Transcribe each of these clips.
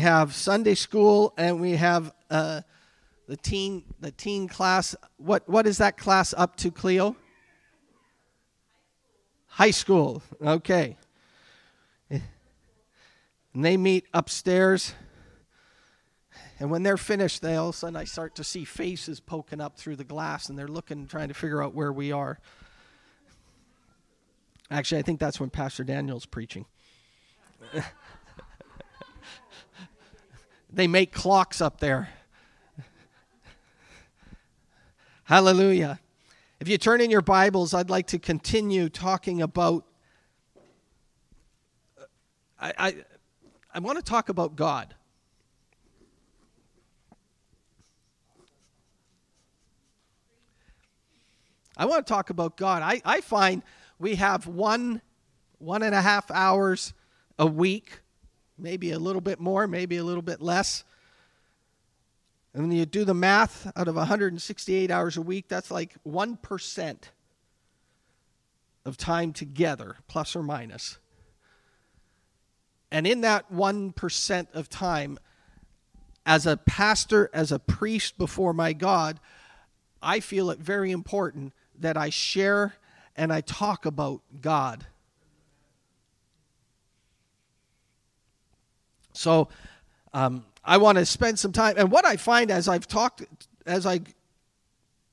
have Sunday school, and we have uh, the teen the teen class. What what is that class up to, Cleo? High school. Okay. And they meet upstairs. And when they're finished, they all of a sudden I start to see faces poking up through the glass, and they're looking, trying to figure out where we are. Actually, I think that's when Pastor Daniel's preaching. they make clocks up there. Hallelujah. If you turn in your Bibles, I'd like to continue talking about. I, I, I want to talk about God. I want to talk about God. I, I find we have one, one and a half hours a week, maybe a little bit more, maybe a little bit less. And when you do the math out of 168 hours a week, that's like 1% of time together, plus or minus. And in that 1% of time, as a pastor, as a priest before my God, I feel it very important that I share and I talk about God. So um, I want to spend some time. And what I find as I've talked, as I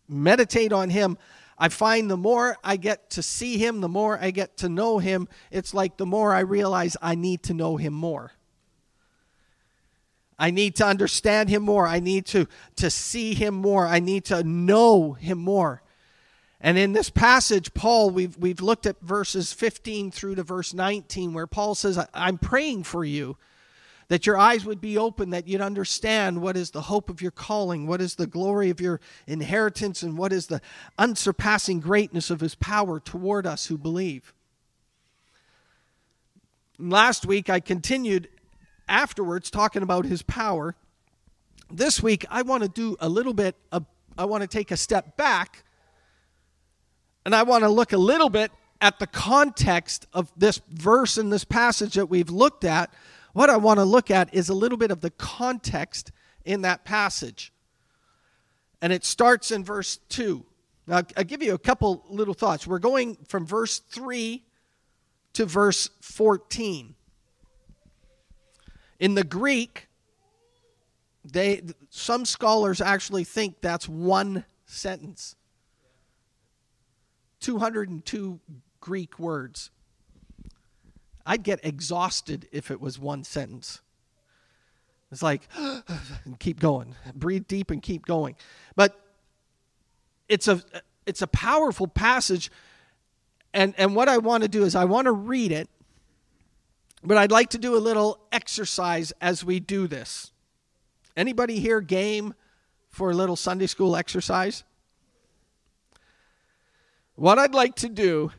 meditate on Him, I find the more I get to see Him, the more I get to know Him, it's like the more I realize I need to know Him more. I need to understand Him more. I need to, to see Him more. I need to know Him more. And in this passage, Paul, we've, we've looked at verses 15 through to verse 19, where Paul says, I'm praying for you that your eyes would be open, that you'd understand what is the hope of your calling, what is the glory of your inheritance, and what is the unsurpassing greatness of his power toward us who believe. Last week, I continued afterwards talking about his power. This week, I want to do a little bit, of, I want to take a step back and I want to look a little bit at the context of this verse and this passage that we've looked at. What I want to look at is a little bit of the context in that passage. And it starts in verse 2. Now, I'll give you a couple little thoughts. We're going from verse 3 to verse 14. In the Greek, they some scholars actually think that's one sentence. 202 Greek words. I'd get exhausted if it was one sentence. It's like, keep going, breathe deep and keep going. But it's a it's a powerful passage, and and what I want to do is I want to read it, but I'd like to do a little exercise as we do this. Anybody here game for a little Sunday school exercise? What I'd like to do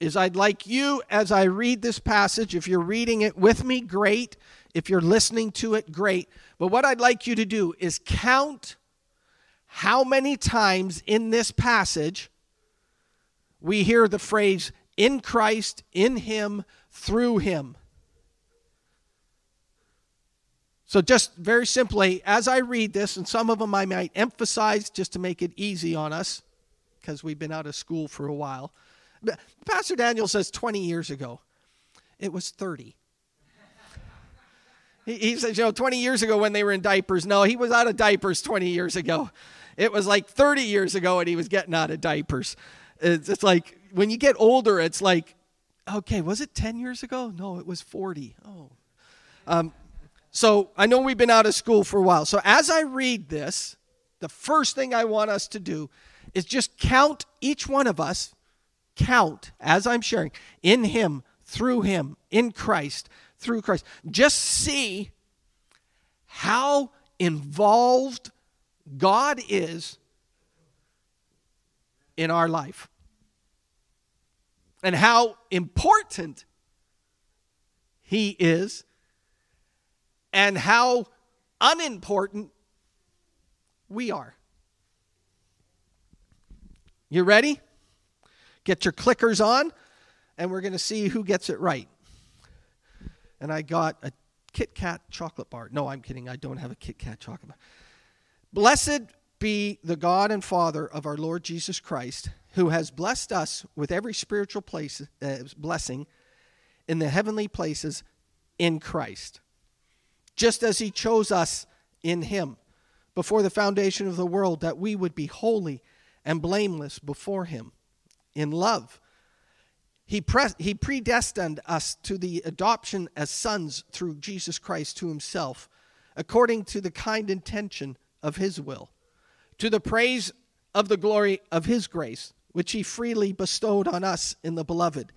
is I'd like you, as I read this passage, if you're reading it with me, great. If you're listening to it, great. But what I'd like you to do is count how many times in this passage we hear the phrase in Christ, in Him, through Him. So, just very simply, as I read this, and some of them I might emphasize just to make it easy on us because we've been out of school for a while. Pastor Daniel says 20 years ago. It was 30. he, he says, you know, 20 years ago when they were in diapers. No, he was out of diapers 20 years ago. It was like 30 years ago and he was getting out of diapers. It's, it's like when you get older, it's like, okay, was it 10 years ago? No, it was 40. Oh. Um, so I know we've been out of school for a while. So as I read this, the first thing I want us to do is just count each one of us, count as I'm sharing, in Him, through Him, in Christ, through Christ. Just see how involved God is in our life and how important He is and how unimportant we are. You ready? Get your clickers on, and we're going to see who gets it right. And I got a Kit Kat chocolate bar. No, I'm kidding. I don't have a Kit Kat chocolate bar. Blessed be the God and Father of our Lord Jesus Christ, who has blessed us with every spiritual place, uh, blessing in the heavenly places in Christ, just as he chose us in him before the foundation of the world, that we would be holy and blameless before him in love. He, pre- he predestined us to the adoption as sons through Jesus Christ to himself, according to the kind intention of his will, to the praise of the glory of his grace, which he freely bestowed on us in the beloved.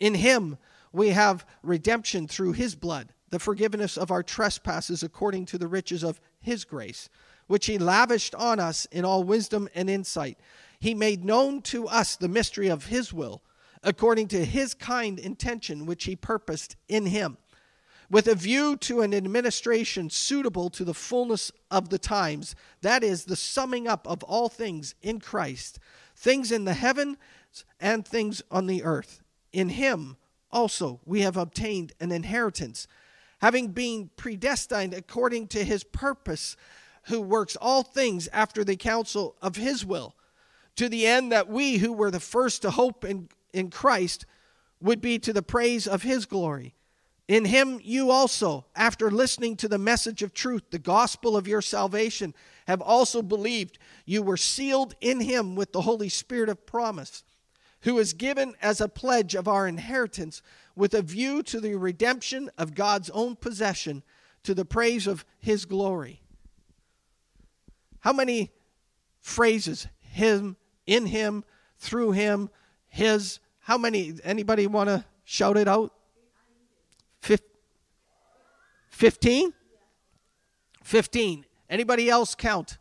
In him we have redemption through his blood, the forgiveness of our trespasses according to the riches of his grace, which he lavished on us in all wisdom and insight. He made known to us the mystery of his will according to his kind intention which he purposed in him, with a view to an administration suitable to the fullness of the times, that is, the summing up of all things in Christ, things in the heavens and things on the earth. In him also we have obtained an inheritance, having been predestined according to his purpose, who works all things after the counsel of his will, to the end that we who were the first to hope in in Christ would be to the praise of his glory. In him you also, after listening to the message of truth, the gospel of your salvation, have also believed. You were sealed in him with the Holy Spirit of promise, who is given as a pledge of our inheritance with a view to the redemption of God's own possession to the praise of his glory. How many phrases? Him, in him, through him, his, how many? Anybody want to shout it out? 15? 15. Anybody else count?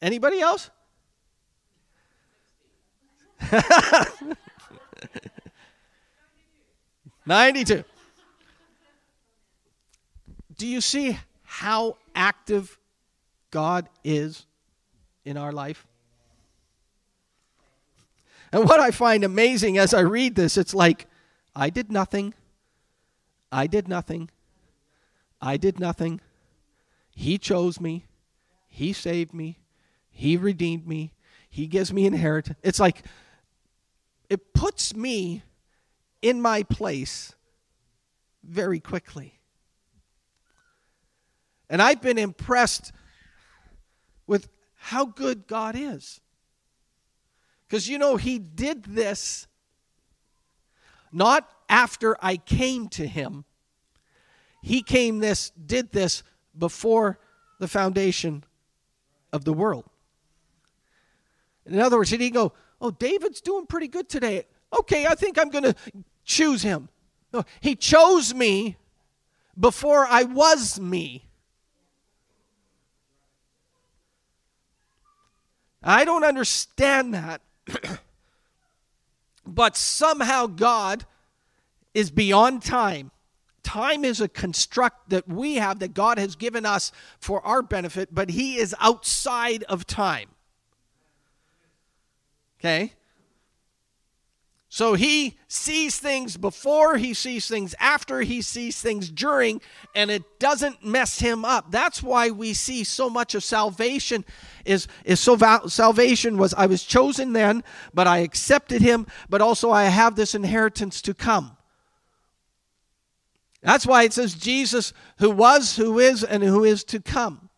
Anybody else? Ninety-two. Do you see how active God is in our life? And what I find amazing as I read this, it's like, I did nothing. I did nothing. I did nothing. He chose me. He saved me. He redeemed me. He gives me inheritance. It's like, it puts me in my place very quickly. And I've been impressed how good God is. Because you know, he did this not after I came to him. He came this, did this before the foundation of the world. In other words, he didn't go, Oh, David's doing pretty good today. Okay, I think I'm going to choose him. No, he chose me before I was me. I don't understand that but somehow God is beyond time. Time is a construct that we have that God has given us for our benefit, but He is outside of time. Okay? So he sees things before, he sees things after, he sees things during, and it doesn't mess him up. That's why we see so much of salvation is, is so val- salvation was I was chosen then, but I accepted him, but also I have this inheritance to come. That's why it says Jesus who was, who is, and who is to come.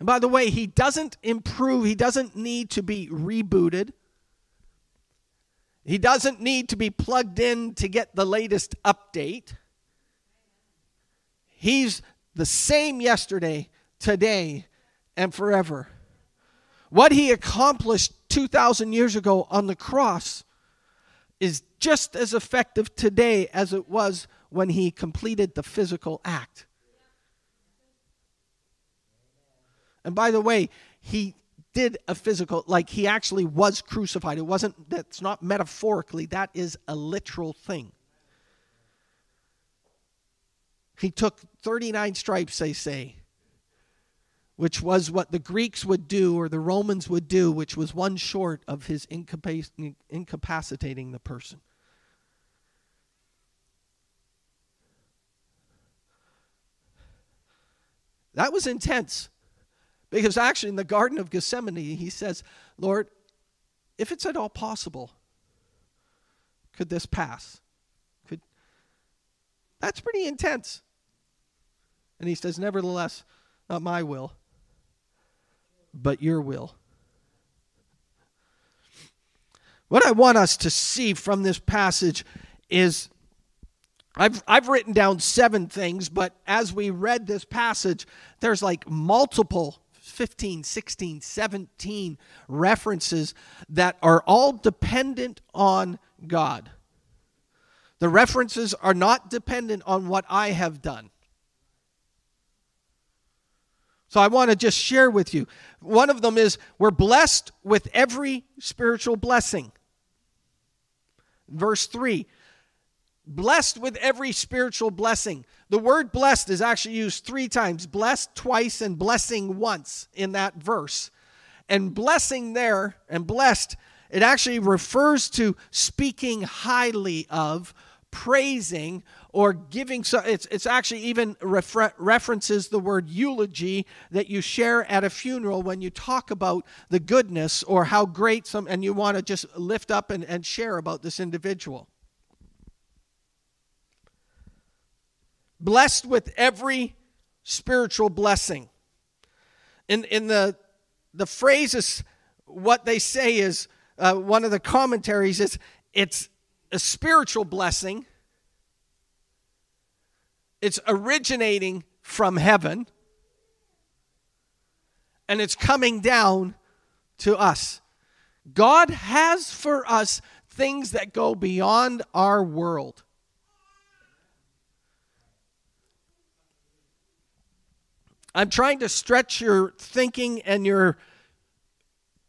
And by the way, he doesn't improve, he doesn't need to be rebooted. He doesn't need to be plugged in to get the latest update. He's the same yesterday, today, and forever. What he accomplished 2,000 years ago on the cross is just as effective today as it was when he completed the physical act. And by the way, he did a physical, like he actually was crucified. It wasn't, that's not metaphorically, that is a literal thing. He took 39 stripes, they say, which was what the Greeks would do or the Romans would do, which was one short of his incapac- incapacitating the person. That was intense. Because actually, in the Garden of Gethsemane, he says, Lord, if it's at all possible, could this pass? Could That's pretty intense. And he says, Nevertheless, not my will, but your will. What I want us to see from this passage is I've, I've written down seven things, but as we read this passage, there's like multiple 15, 16, 17 references that are all dependent on God. The references are not dependent on what I have done. So I want to just share with you. One of them is we're blessed with every spiritual blessing. Verse 3 blessed with every spiritual blessing. The word blessed is actually used three times blessed twice and blessing once in that verse. And blessing there and blessed, it actually refers to speaking highly of, praising, or giving. So it's, it's actually even refer, references the word eulogy that you share at a funeral when you talk about the goodness or how great some, and you want to just lift up and, and share about this individual. Blessed with every spiritual blessing. In, in the, the phrases, what they say is uh, one of the commentaries is it's a spiritual blessing, it's originating from heaven, and it's coming down to us. God has for us things that go beyond our world. I'm trying to stretch your thinking and your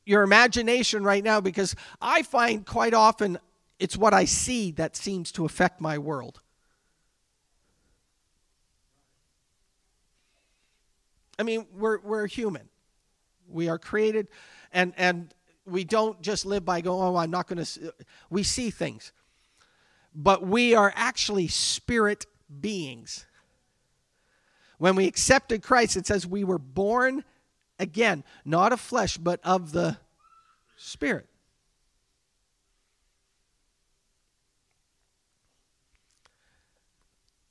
your imagination right now because I find quite often it's what I see that seems to affect my world. I mean, we're we're human. We are created and and we don't just live by going, oh, I'm not going to we see things. But we are actually spirit beings. When we accepted Christ, it says we were born again, not of flesh, but of the Spirit.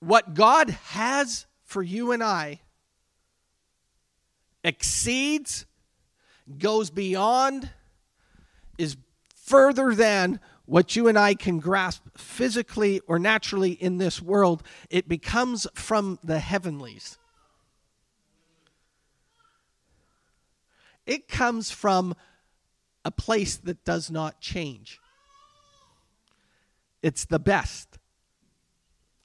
What God has for you and I exceeds, goes beyond, is further than what you and I can grasp physically or naturally in this world. It becomes from the heavenlies. It comes from a place that does not change. It's the best.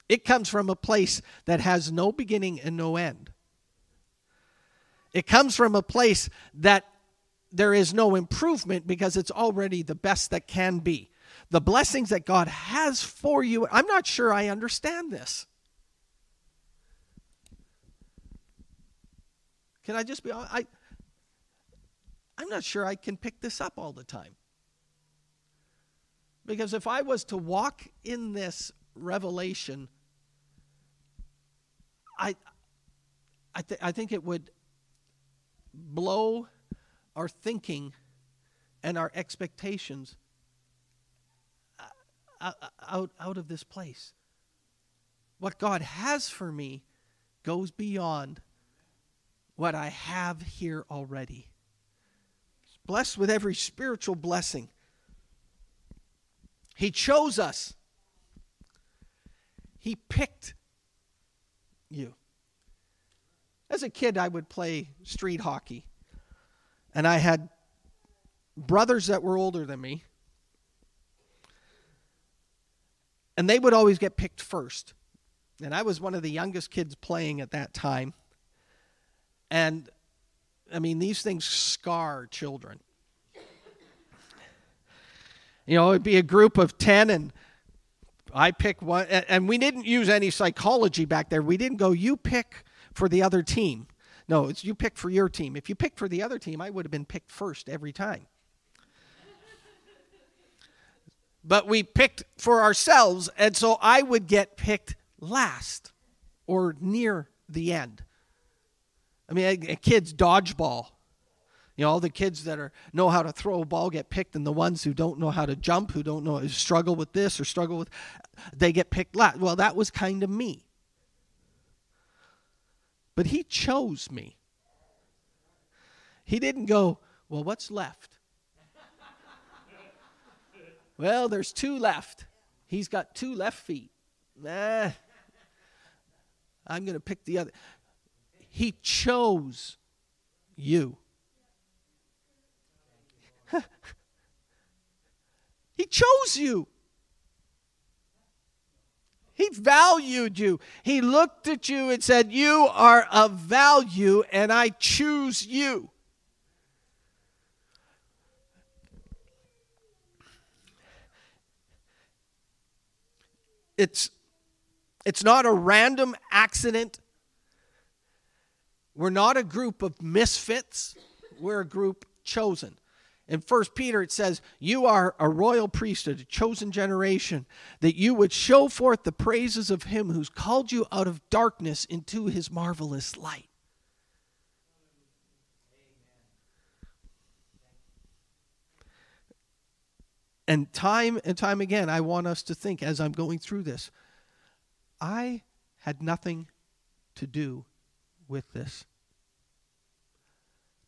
It comes from a place that has no beginning and no end. It comes from a place that there is no improvement because it's already the best that can be. The blessings that God has for you, I'm not sure I understand this. Can I just be I I'm not sure I can pick this up all the time. Because if I was to walk in this revelation, I, I, th- I think it would blow our thinking and our expectations out, out of this place. What God has for me goes beyond what I have here already blessed with every spiritual blessing. He chose us, He picked you. As a kid, I would play street hockey, and I had brothers that were older than me, and they would always get picked first. And I was one of the youngest kids playing at that time. And I mean, these things scar children. You know, it'd be a group of 10 and I pick one, and we didn't use any psychology back there. We didn't go, you pick for the other team. No, it's you pick for your team. If you picked for the other team, I would have been picked first every time. But we picked for ourselves, and so I would get picked last or near the end. I mean, a, a kid's dodgeball. You know, all the kids that are know how to throw a ball get picked, and the ones who don't know how to jump, who don't know struggle with this or struggle with, they get picked last. Well, that was kind of me. But he chose me. He didn't go, well, what's left? Well, there's two left. He's got two left feet. I'm going to pick the other. He chose you. he chose you. He valued you. He looked at you and said, You are of value, and I choose you. It's, it's not a random accident we're not a group of misfits, we're a group chosen. In 1 Peter, it says, You are a royal priesthood, a chosen generation, that you would show forth the praises of him who's called you out of darkness into his marvelous light. And time and time again, I want us to think as I'm going through this I had nothing to do with this.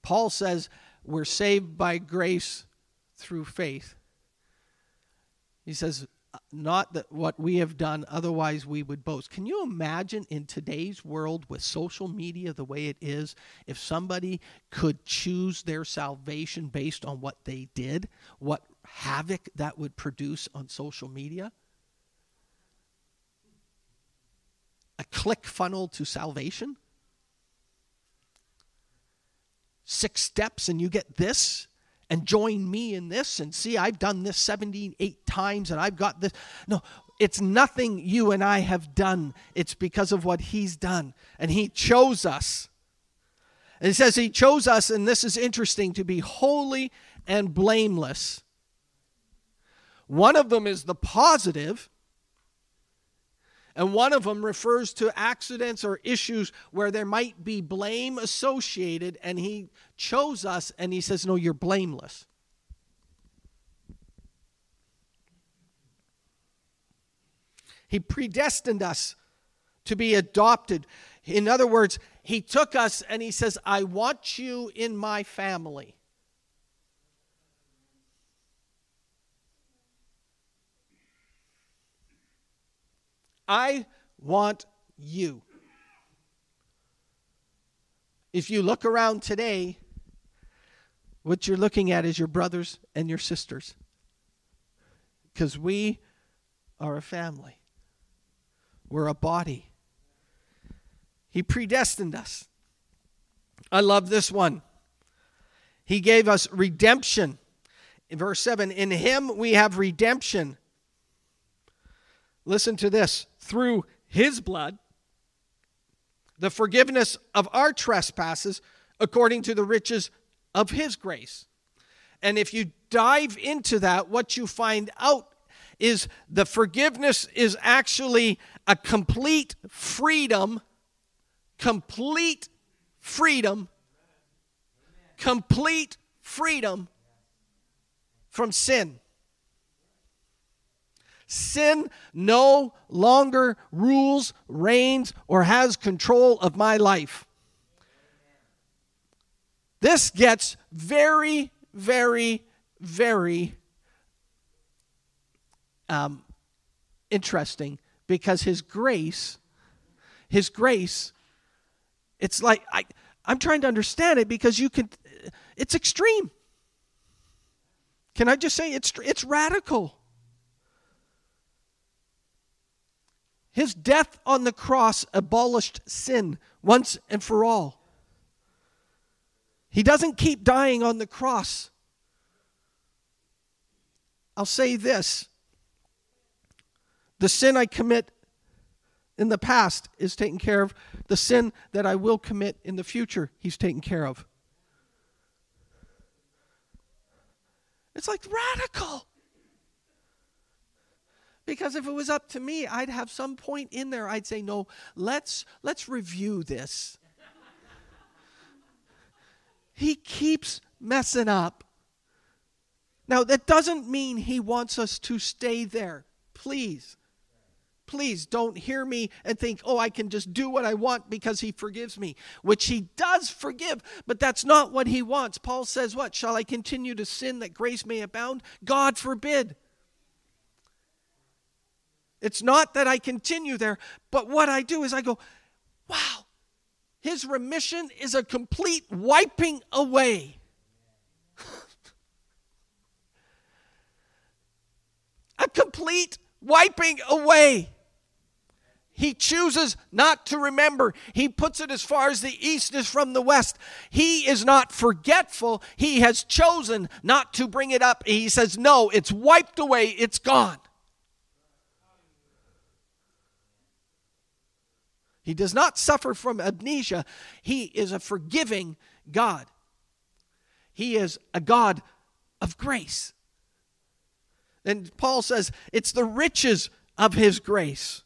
Paul says we're saved by grace through faith. He says, not that what we have done, otherwise we would boast. Can you imagine in today's world with social media the way it is, if somebody could choose their salvation based on what they did, what havoc that would produce on social media? A click funnel to salvation? six steps and you get this and join me in this and see I've done this 78 times and I've got this. No, it's nothing you and I have done. It's because of what he's done. And he chose us. And he says he chose us, and this is interesting, to be holy and blameless. One of them is the positive, and one of them refers to accidents or issues where there might be blame associated, and he chose us and he says, No, you're blameless. He predestined us to be adopted. In other words, he took us and he says, I want you in my family. I want you. If you look around today, what you're looking at is your brothers and your sisters. Because we are a family, we're a body. He predestined us. I love this one. He gave us redemption. In verse 7, in him we have redemption. Listen to this through his blood the forgiveness of our trespasses according to the riches of his grace. And if you dive into that, what you find out is the forgiveness is actually a complete freedom, complete freedom, complete freedom from sin. Sin no longer rules, reigns, or has control of my life. This gets very, very, very um, interesting because His grace, His grace, it's like I, I'm trying to understand it because you can, it's extreme. Can I just say it's it's radical? His death on the cross abolished sin once and for all. He doesn't keep dying on the cross. I'll say this the sin I commit in the past is taken care of. The sin that I will commit in the future, He's taken care of. It's like radical. Because if it was up to me, I'd have some point in there I'd say, "No, let's let's review this." he keeps messing up. Now, that doesn't mean he wants us to stay there. Please. Please don't hear me and think, oh, I can just do what I want because he forgives me, which he does forgive, but that's not what he wants. Paul says, What? Shall I continue to sin that grace may abound? God forbid. It's not that I continue there, but what I do is I go, wow, his remission is a complete wiping away. a complete wiping away. He chooses not to remember. He puts it as far as the east is from the west. He is not forgetful. He has chosen not to bring it up. He says, No, it's wiped away, it's gone. He does not suffer from amnesia. He is a forgiving God. He is a God of grace. And Paul says it's the riches of his grace.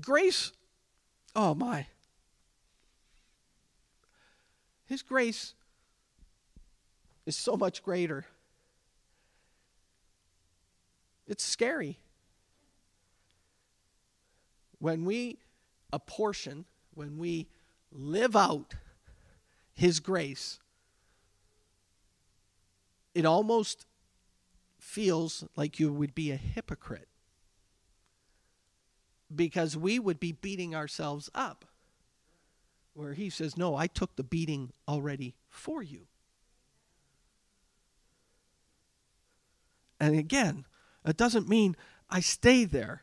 Grace, oh my. His grace is so much greater. It's scary when we apportion, when we live out His grace, it almost feels like you would be a hypocrite because we would be beating ourselves up. Where He says, No, I took the beating already for you. And again, it doesn't mean I stay there.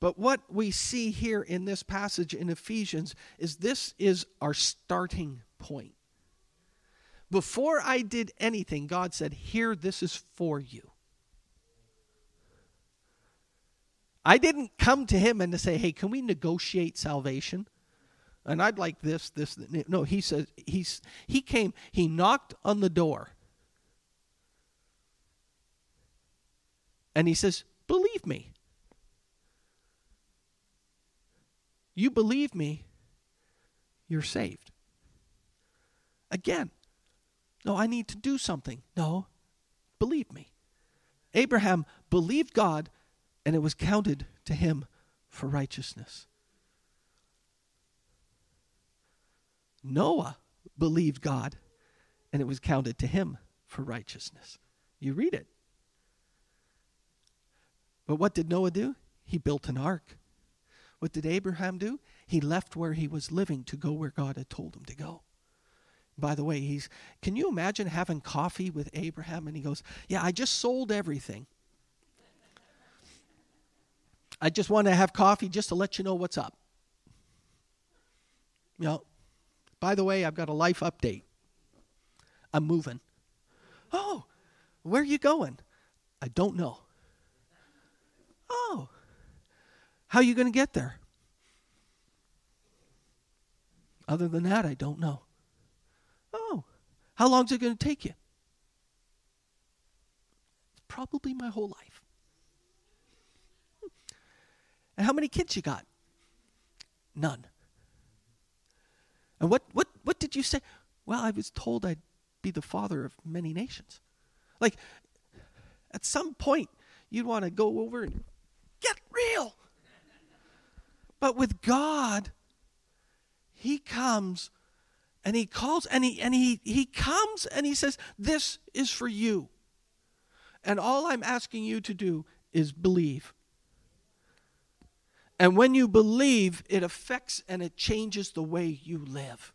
But what we see here in this passage in Ephesians is this is our starting point. Before I did anything, God said, Here, this is for you. I didn't come to him and to say, Hey, can we negotiate salvation? And I'd like this, this. No, he says, he's, he came, he knocked on the door. And he says, Believe me. You believe me, you're saved. Again, no, I need to do something. No, believe me. Abraham believed God, and it was counted to him for righteousness. Noah believed God, and it was counted to him for righteousness. You read it. But what did Noah do? He built an ark. What did Abraham do? He left where he was living to go where God had told him to go. By the way, he's can you imagine having coffee with Abraham and he goes, "Yeah, I just sold everything. I just want to have coffee just to let you know what's up." You know, by the way, I've got a life update. I'm moving. Oh, where are you going? I don't know. Oh, how are you going to get there? Other than that, I don't know. Oh, how long is it going to take you? Probably my whole life. And how many kids you got? None. And what, what, what did you say? Well, I was told I'd be the father of many nations. Like, at some point, you'd want to go over and get real. But with God, He comes and He calls and He and He He comes and He says, This is for you. And all I'm asking you to do is believe. And when you believe, it affects and it changes the way you live.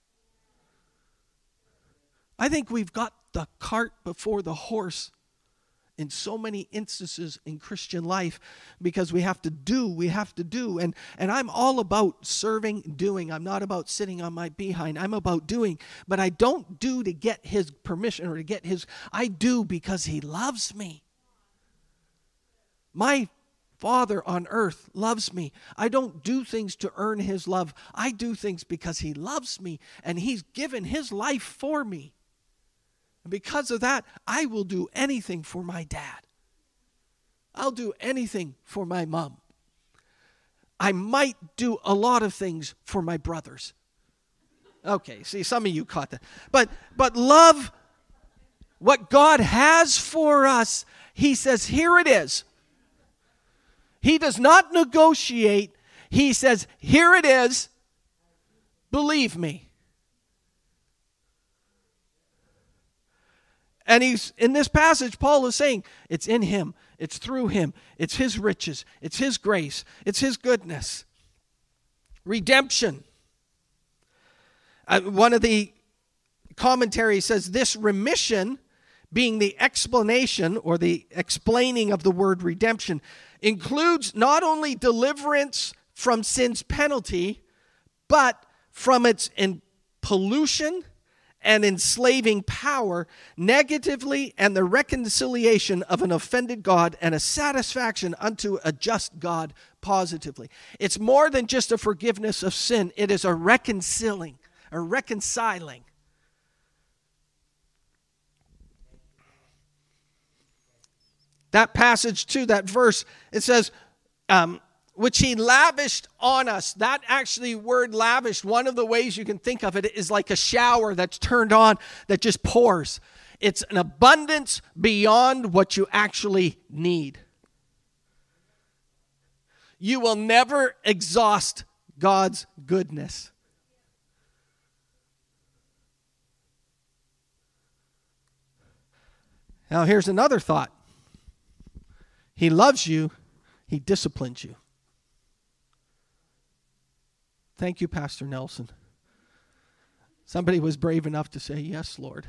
I think we've got the cart before the horse in so many instances in Christian life because we have to do, we have to do. And, and I'm all about serving, doing. I'm not about sitting on my behind. I'm about doing. But I don't do to get his permission or to get his, I do because he loves me. My Father on earth loves me. I don't do things to earn his love. I do things because he loves me and he's given his life for me. And because of that, I will do anything for my dad. I'll do anything for my mom. I might do a lot of things for my brothers. Okay, see some of you caught that. But but love what God has for us. He says, "Here it is." He does not negotiate. He says, Here it is. Believe me. And he's in this passage, Paul is saying, It's in him, it's through him, it's his riches, it's his grace, it's his goodness. Redemption. Uh, one of the commentaries says this remission being the explanation or the explaining of the word redemption includes not only deliverance from sin's penalty, but from its pollution and enslaving power negatively, and the reconciliation of an offended God and a satisfaction unto a just God positively. It's more than just a forgiveness of sin, it is a reconciling, a reconciling. that passage too, that verse, it says, um, which he lavished on us. That actually word lavished, one of the ways you can think of it is like a shower that's turned on that just pours. It's an abundance beyond what you actually need. You will never exhaust God's goodness. Now, here's another thought he loves you, He disciplines you. Thank you, Pastor Nelson. Somebody was brave enough to say, Yes, Lord.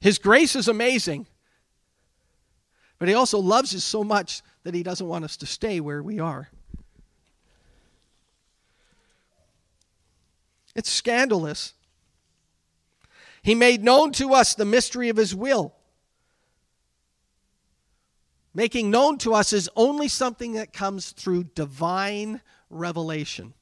His grace is amazing, but He also loves us so much that He doesn't want us to stay where we are. It's scandalous. He made known to us the mystery of His will making known to us is only something that comes through divine revelation.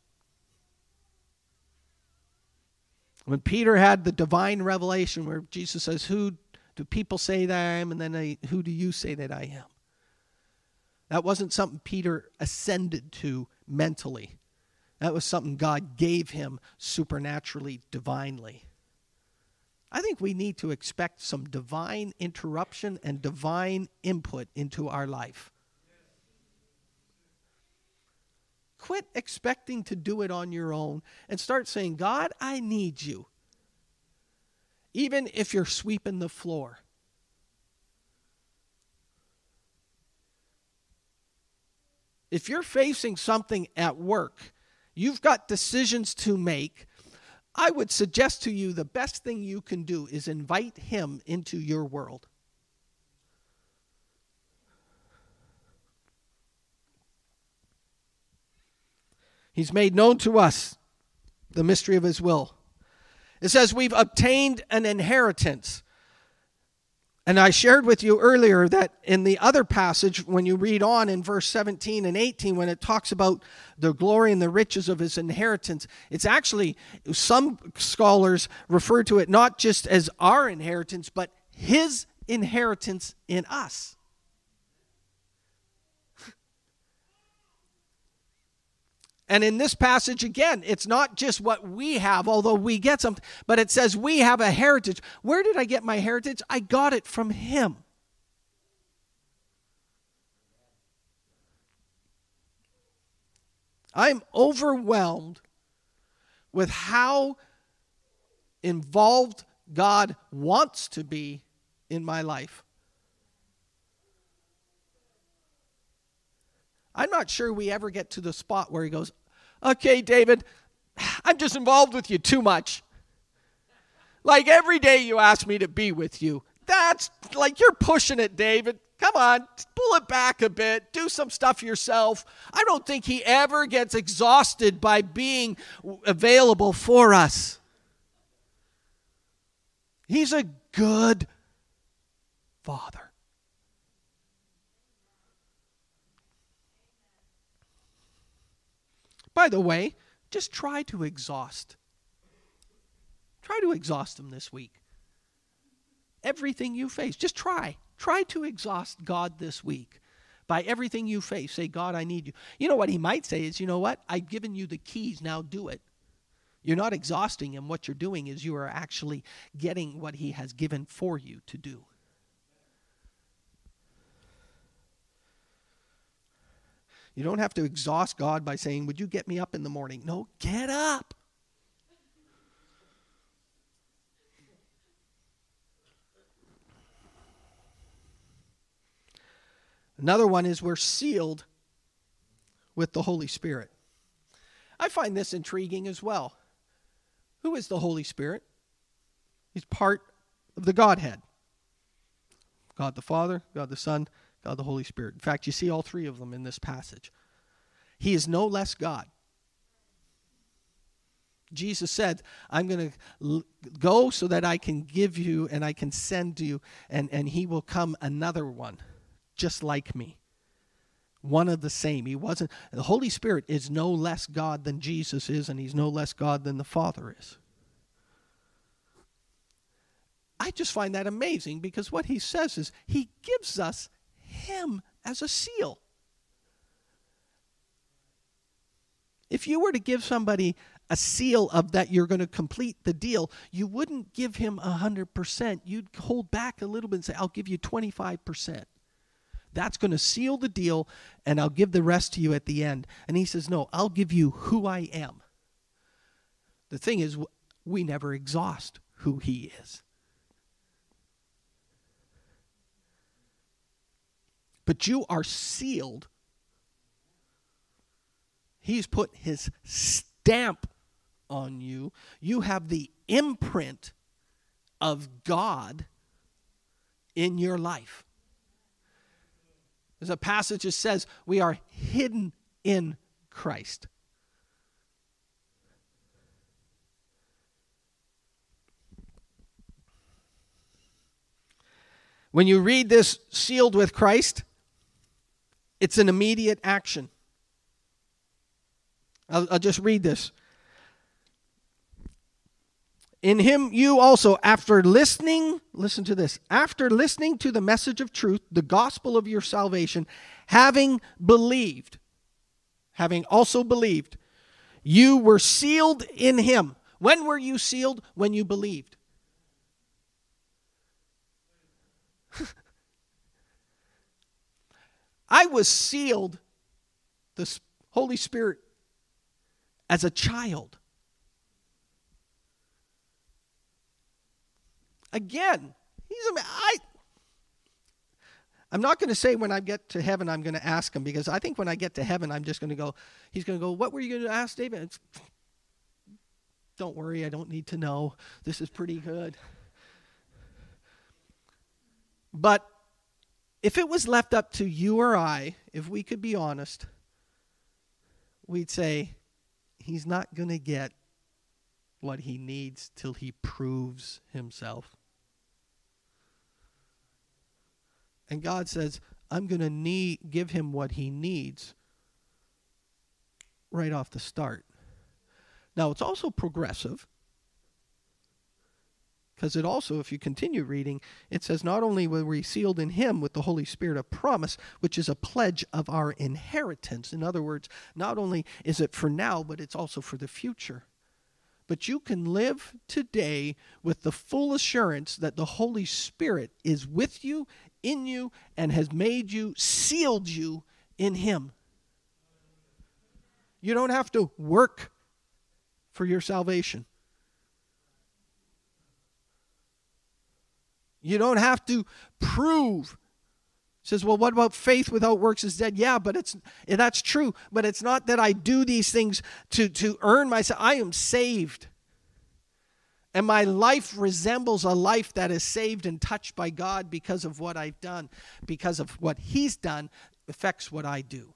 When Peter had the divine revelation where Jesus says, Who do people say that I am? And then I, who do you say that I am? That wasn't something Peter assented to mentally. That was something God gave him supernaturally, divinely. I think we need to expect some divine interruption and divine input into our life. Quit expecting to do it on your own and start saying, God, I need you. Even if you're sweeping the floor. If you're facing something at work, you've got decisions to make I would suggest to you the best thing you can do is invite him into your world. He's made known to us the mystery of his will. It says we've obtained an inheritance. And I shared with you earlier that in the other passage, when you read on in verse 17 and 18, when it talks about the glory and the riches of his inheritance, it's actually, some scholars refer to it not just as our inheritance, but his inheritance in us. And in this passage, again, it's not just what we have, although we get something, but it says we have a heritage. Where did I get my heritage? I got it from Him. I'm overwhelmed with how involved God wants to be in my life. I'm not sure we ever get to the spot where he goes, Okay, David, I'm just involved with you too much. Like every day you ask me to be with you. That's like you're pushing it, David. Come on, pull it back a bit. Do some stuff yourself. I don't think he ever gets exhausted by being available for us. He's a good father. By the way, just try to exhaust. Try to exhaust them this week. Everything you face, just try. Try to exhaust God this week by everything you face. Say, God, I need you. You know what he might say is, you know what? I've given you the keys, now do it. You're not exhausting him. What you're doing is you are actually getting what he has given for you to do. You don't have to exhaust God by saying, Would you get me up in the morning? No, get up. Another one is we're sealed with the Holy Spirit. I find this intriguing as well. Who is the Holy Spirit? He's part of the Godhead God the Father, God the Son, God the Holy Spirit. In fact, you see all three of them in this passage. He is no less God. Jesus said, I'm going to go so that I can give you and I can send you, and, and he will come another one just like me. One of the same. He wasn't, the Holy Spirit is no less God than Jesus is, and he's no less God than the Father is. I just find that amazing because what he says is he gives us him as a seal. If you were to give somebody a seal of that you're going to complete the deal, you wouldn't give him 100%. You'd hold back a little bit and say, I'll give you 25%. That's going to seal the deal, and I'll give the rest to you at the end. And he says, No, I'll give you who I am. The thing is, we never exhaust who he is. But you are sealed. He's put his stamp on you. You have the imprint of God in your life. There's a passage that says we are hidden in Christ. When you read this sealed with Christ, it's an immediate action. I'll, I'll just read this. In him you also, after listening, listen to this, after listening to the message of truth, the gospel of your salvation, having believed, having also believed, you were sealed in him. When were you sealed? When you believed. I was sealed, the Holy Spirit, as a child. Again, he's a man. I, I'm not going to say when I get to heaven I'm going to ask him because I think when I get to heaven I'm just going to go he's going to go what were you going to ask David? It's, don't worry, I don't need to know. This is pretty good. But if it was left up to you or I, if we could be honest, we'd say he's not going to get what he needs till he proves himself. And God says, I'm going to give him what he needs right off the start. Now, it's also progressive because it also, if you continue reading, it says, Not only were we sealed in him with the Holy Spirit of promise, which is a pledge of our inheritance. In other words, not only is it for now, but it's also for the future. But you can live today with the full assurance that the Holy Spirit is with you in you and has made you, sealed you in Him. You don't have to work for your salvation. You don't have to prove. says, well, what about faith without works is dead? Yeah, but it's that's true. But it's not that I do these things to, to earn myself. I am saved. And my life resembles a life that is saved and touched by God because of what I've done, because of what He's done affects what I do.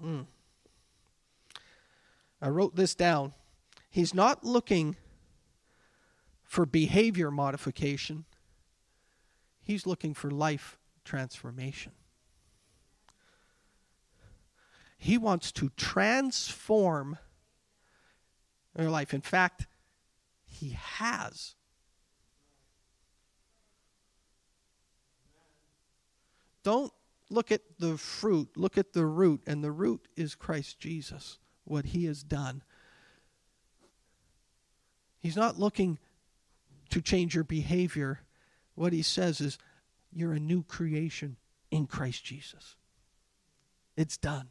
Hmm. I wrote this down. He's not looking for behavior modification, he's looking for life transformation. He wants to transform your life. In fact, He has. Don't look at the fruit, look at the root, and the root is Christ Jesus, what He has done. He's not looking to change your behavior. What He says is, you're a new creation in Christ Jesus. It's done.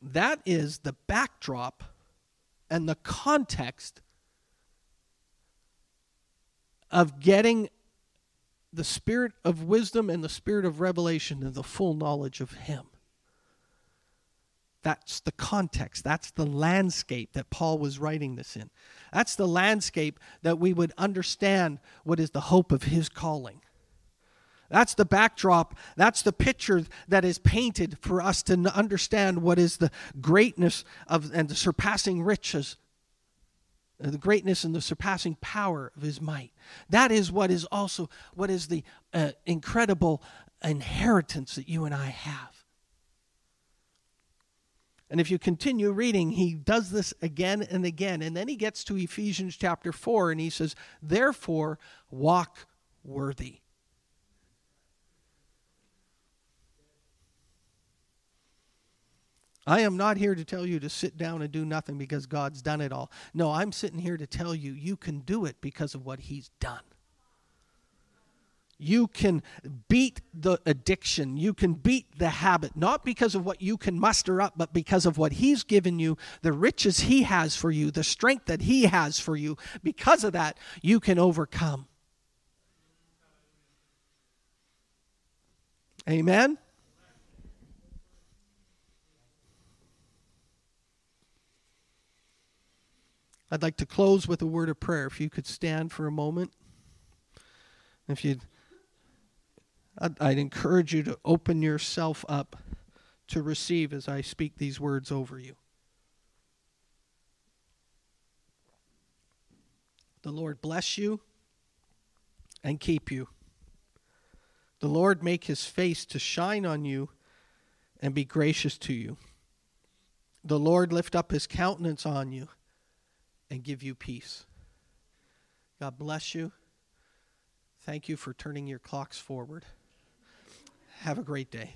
That is the backdrop and the context of getting the spirit of wisdom and the spirit of revelation and the full knowledge of Him. That's the context. That's the landscape that Paul was writing this in. That's the landscape that we would understand what is the hope of his calling. That's the backdrop. That's the picture that is painted for us to understand what is the greatness of and the surpassing riches, the greatness and the surpassing power of his might. That is what is also what is the uh, incredible inheritance that you and I have. And if you continue reading, he does this again and again. And then he gets to Ephesians chapter 4 and he says, Therefore, walk worthy. I am not here to tell you to sit down and do nothing because God's done it all. No, I'm sitting here to tell you you can do it because of what He's done. You can beat the addiction. You can beat the habit, not because of what you can muster up, but because of what He's given you, the riches He has for you, the strength that He has for you. Because of that, you can overcome. Amen? I'd like to close with a word of prayer. If you could stand for a moment. If you'd I'd, I'd encourage you to open yourself up to receive as I speak these words over you. The Lord bless you and keep you. The Lord make his face to shine on you and be gracious to you. The Lord lift up his countenance on you and give you peace. God bless you. Thank you for turning your clocks forward. Have a great day.